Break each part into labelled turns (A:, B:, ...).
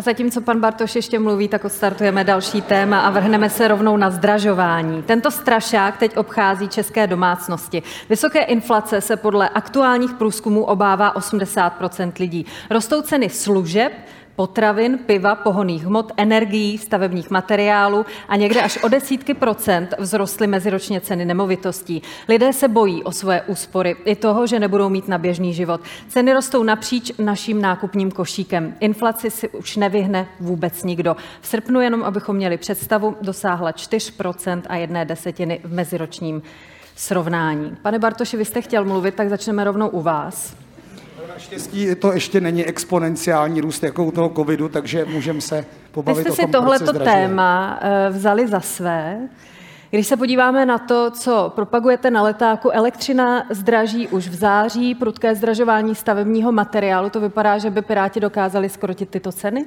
A: A zatímco pan Bartoš ještě mluví, tak odstartujeme další téma a vrhneme se rovnou na zdražování. Tento strašák teď obchází české domácnosti. Vysoké inflace se podle aktuálních průzkumů obává 80 lidí. Rostou ceny služeb, potravin, piva, pohoných hmot, energií, stavebních materiálů a někde až o desítky procent vzrostly meziročně ceny nemovitostí. Lidé se bojí o svoje úspory i toho, že nebudou mít na běžný život. Ceny rostou napříč naším nákupním košíkem. Inflaci si už nevyhne vůbec nikdo. V srpnu, jenom abychom měli představu, dosáhla 4% a jedné desetiny v meziročním srovnání. Pane Bartoši, vy jste chtěl mluvit, tak začneme rovnou u vás.
B: Naštěstí to ještě není exponenciální růst jako u toho covidu, takže můžeme se pobavit
A: Vy jste
B: o
A: si
B: tom,
A: tohleto téma eh, vzali za své. Když se podíváme na to, co propagujete na letáku, elektřina zdraží už v září, prudké zdražování stavebního materiálu, to vypadá, že by Piráti dokázali skrotit tyto ceny?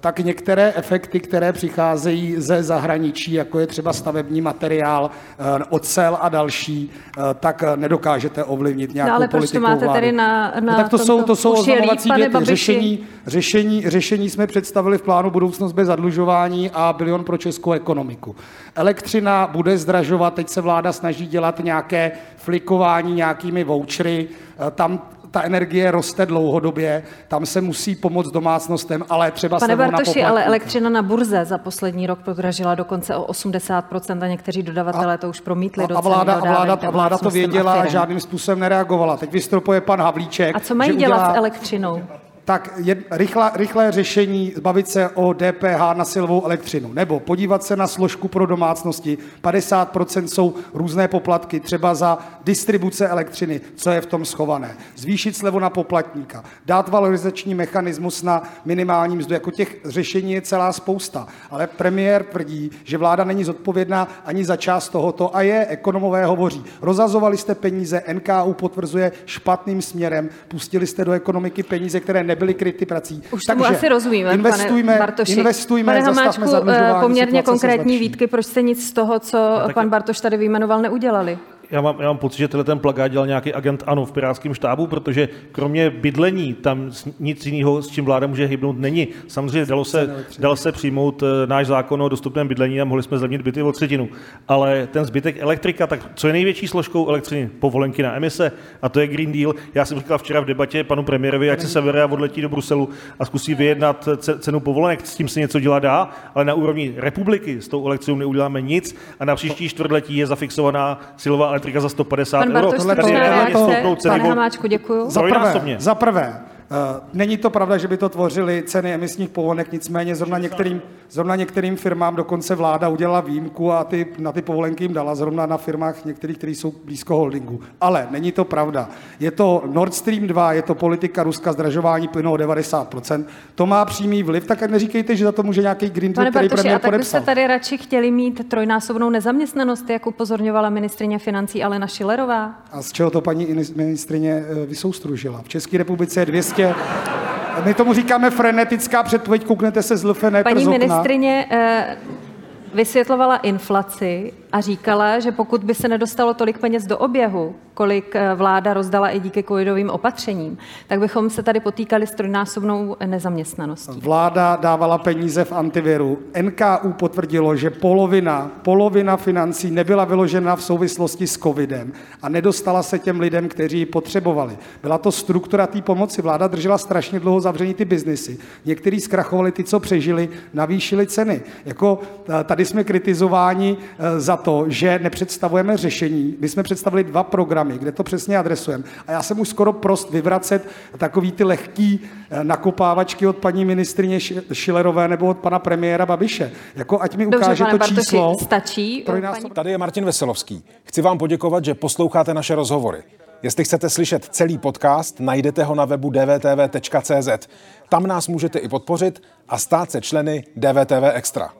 B: Tak některé efekty, které přicházejí ze zahraničí, jako je třeba stavební materiál, eh, ocel a další, eh, tak nedokážete ovlivnit nějakou
A: no, ale proč to máte
B: vlády.
A: tady na, na
B: no, tak to jsou, to jsou oznamovací věty. Řešení, řešení, řešení jsme představili v plánu budoucnost bez zadlužování a bilion pro českou ekonomiku. Elektřina bude zdražovat, teď se vláda snaží dělat nějaké flikování nějakými vouchery, eh, tam ta energie roste dlouhodobě, tam se musí pomoct domácnostem, ale třeba
A: Pane Bartoši,
B: na
A: ale elektřina na burze za poslední rok podražila dokonce o 80% a někteří dodavatelé a, to už promítli
B: a,
A: do
B: a vláda, a vláda, a vláda to věděla a, a žádným způsobem nereagovala. Teď vystropuje pan Havlíček.
A: A co mají dělat udělá... s elektřinou?
B: Tak je rychlé, rychlé řešení zbavit se o DPH na silovou elektřinu. Nebo podívat se na složku pro domácnosti. 50% jsou různé poplatky, třeba za distribuce elektřiny, co je v tom schované. Zvýšit slevu na poplatníka. Dát valorizační mechanismus na minimální mzdu. Jako těch řešení je celá spousta. Ale premiér tvrdí, že vláda není zodpovědná ani za část tohoto a je, ekonomové hovoří. Rozazovali jste peníze, NKU potvrzuje špatným směrem, pustili jste do ekonomiky peníze, které ne nebyly kryty prací.
A: Už tomu Takže asi rozumíme,
B: investujme,
A: pane Bartoši.
B: investujme,
A: pane Hamáčku, eh, poměrně konkrétní výtky, proč jste nic z toho, co pan Bartoš tady vyjmenoval, neudělali?
C: Já mám, já mám pocit, že tenhle ten plagát dělal nějaký agent ANO v pirátském štábu, protože kromě bydlení tam nic jiného, s čím vláda může hybnout, není. Samozřejmě dalo se, dalo se přijmout eh, náš zákon o dostupném bydlení a mohli jsme zlevnit byty o třetinu. Ale ten zbytek elektrika, tak co je největší složkou elektřiny? Povolenky na emise a to je Green Deal. Já jsem říkal včera v debatě panu premiérovi, ať se sebere a odletí do Bruselu a zkusí vyjednat cenu povolenek. S tím se něco dělat dá, ale na úrovni republiky s tou elektřinou neuděláme nic a na příští čtvrtletí je zafixovaná silová elektrika za 150
A: Pan
C: euro.
A: Bartoš, Tady reakce. Pane Hamáčku, děkuju.
B: Za prvé, za prvé, není to pravda, že by to tvořily ceny emisních povolenek, nicméně zrovna některým, zrovna některým firmám dokonce vláda udělala výjimku a ty, na ty povolenky jim dala zrovna na firmách některých, které jsou blízko holdingu. Ale není to pravda. Je to Nord Stream 2, je to politika Ruska zdražování plynu o 90%. To má přímý vliv, tak neříkejte, že za to může nějaký Green Deal, který premiér
A: a tak
B: podepsal.
A: byste tady radši chtěli mít trojnásobnou nezaměstnanost, jak upozorňovala ministrině financí Alena Šilerová?
B: A z čeho to paní ministrině eh, vysoustružila? V České republice je 200 my tomu říkáme frenetická předpověď, kouknete se z LFN
A: Paní ministrině eh, vysvětlovala inflaci a říkala, že pokud by se nedostalo tolik peněz do oběhu, kolik eh, vláda rozdala i díky covidovým opatřením, tak bychom se tady potýkali s trojnásobnou nezaměstnaností.
B: Vláda dávala peníze v antiviru. NKU potvrdilo, že polovina, polovina financí nebyla vyložena v souvislosti s covidem a nedostala se těm lidem, kteří ji potřebovali. Byla to struktura té pomoci. Vláda držela strašně dlouho zavření ty biznisy. Někteří zkrachovali, ty, co přežili, navýšili ceny. Jako eh, tady jsme kritizováni eh, za to, že nepředstavujeme řešení. My jsme představili dva programy, kde to přesně adresujeme. A já jsem už skoro prost vyvracet takový ty lehký eh, nakopávačky od paní ministrině Šilerové nebo od pana premiéra Babiše. Jako ať mi Dobře, ukáže to Bartoši, číslo.
A: Stačí.
D: Paní... Tady je Martin Veselovský. Chci vám poděkovat, že posloucháte naše rozhovory. Jestli chcete slyšet celý podcast, najdete ho na webu dvtv.cz. Tam nás můžete i podpořit a stát se členy DVTV Extra.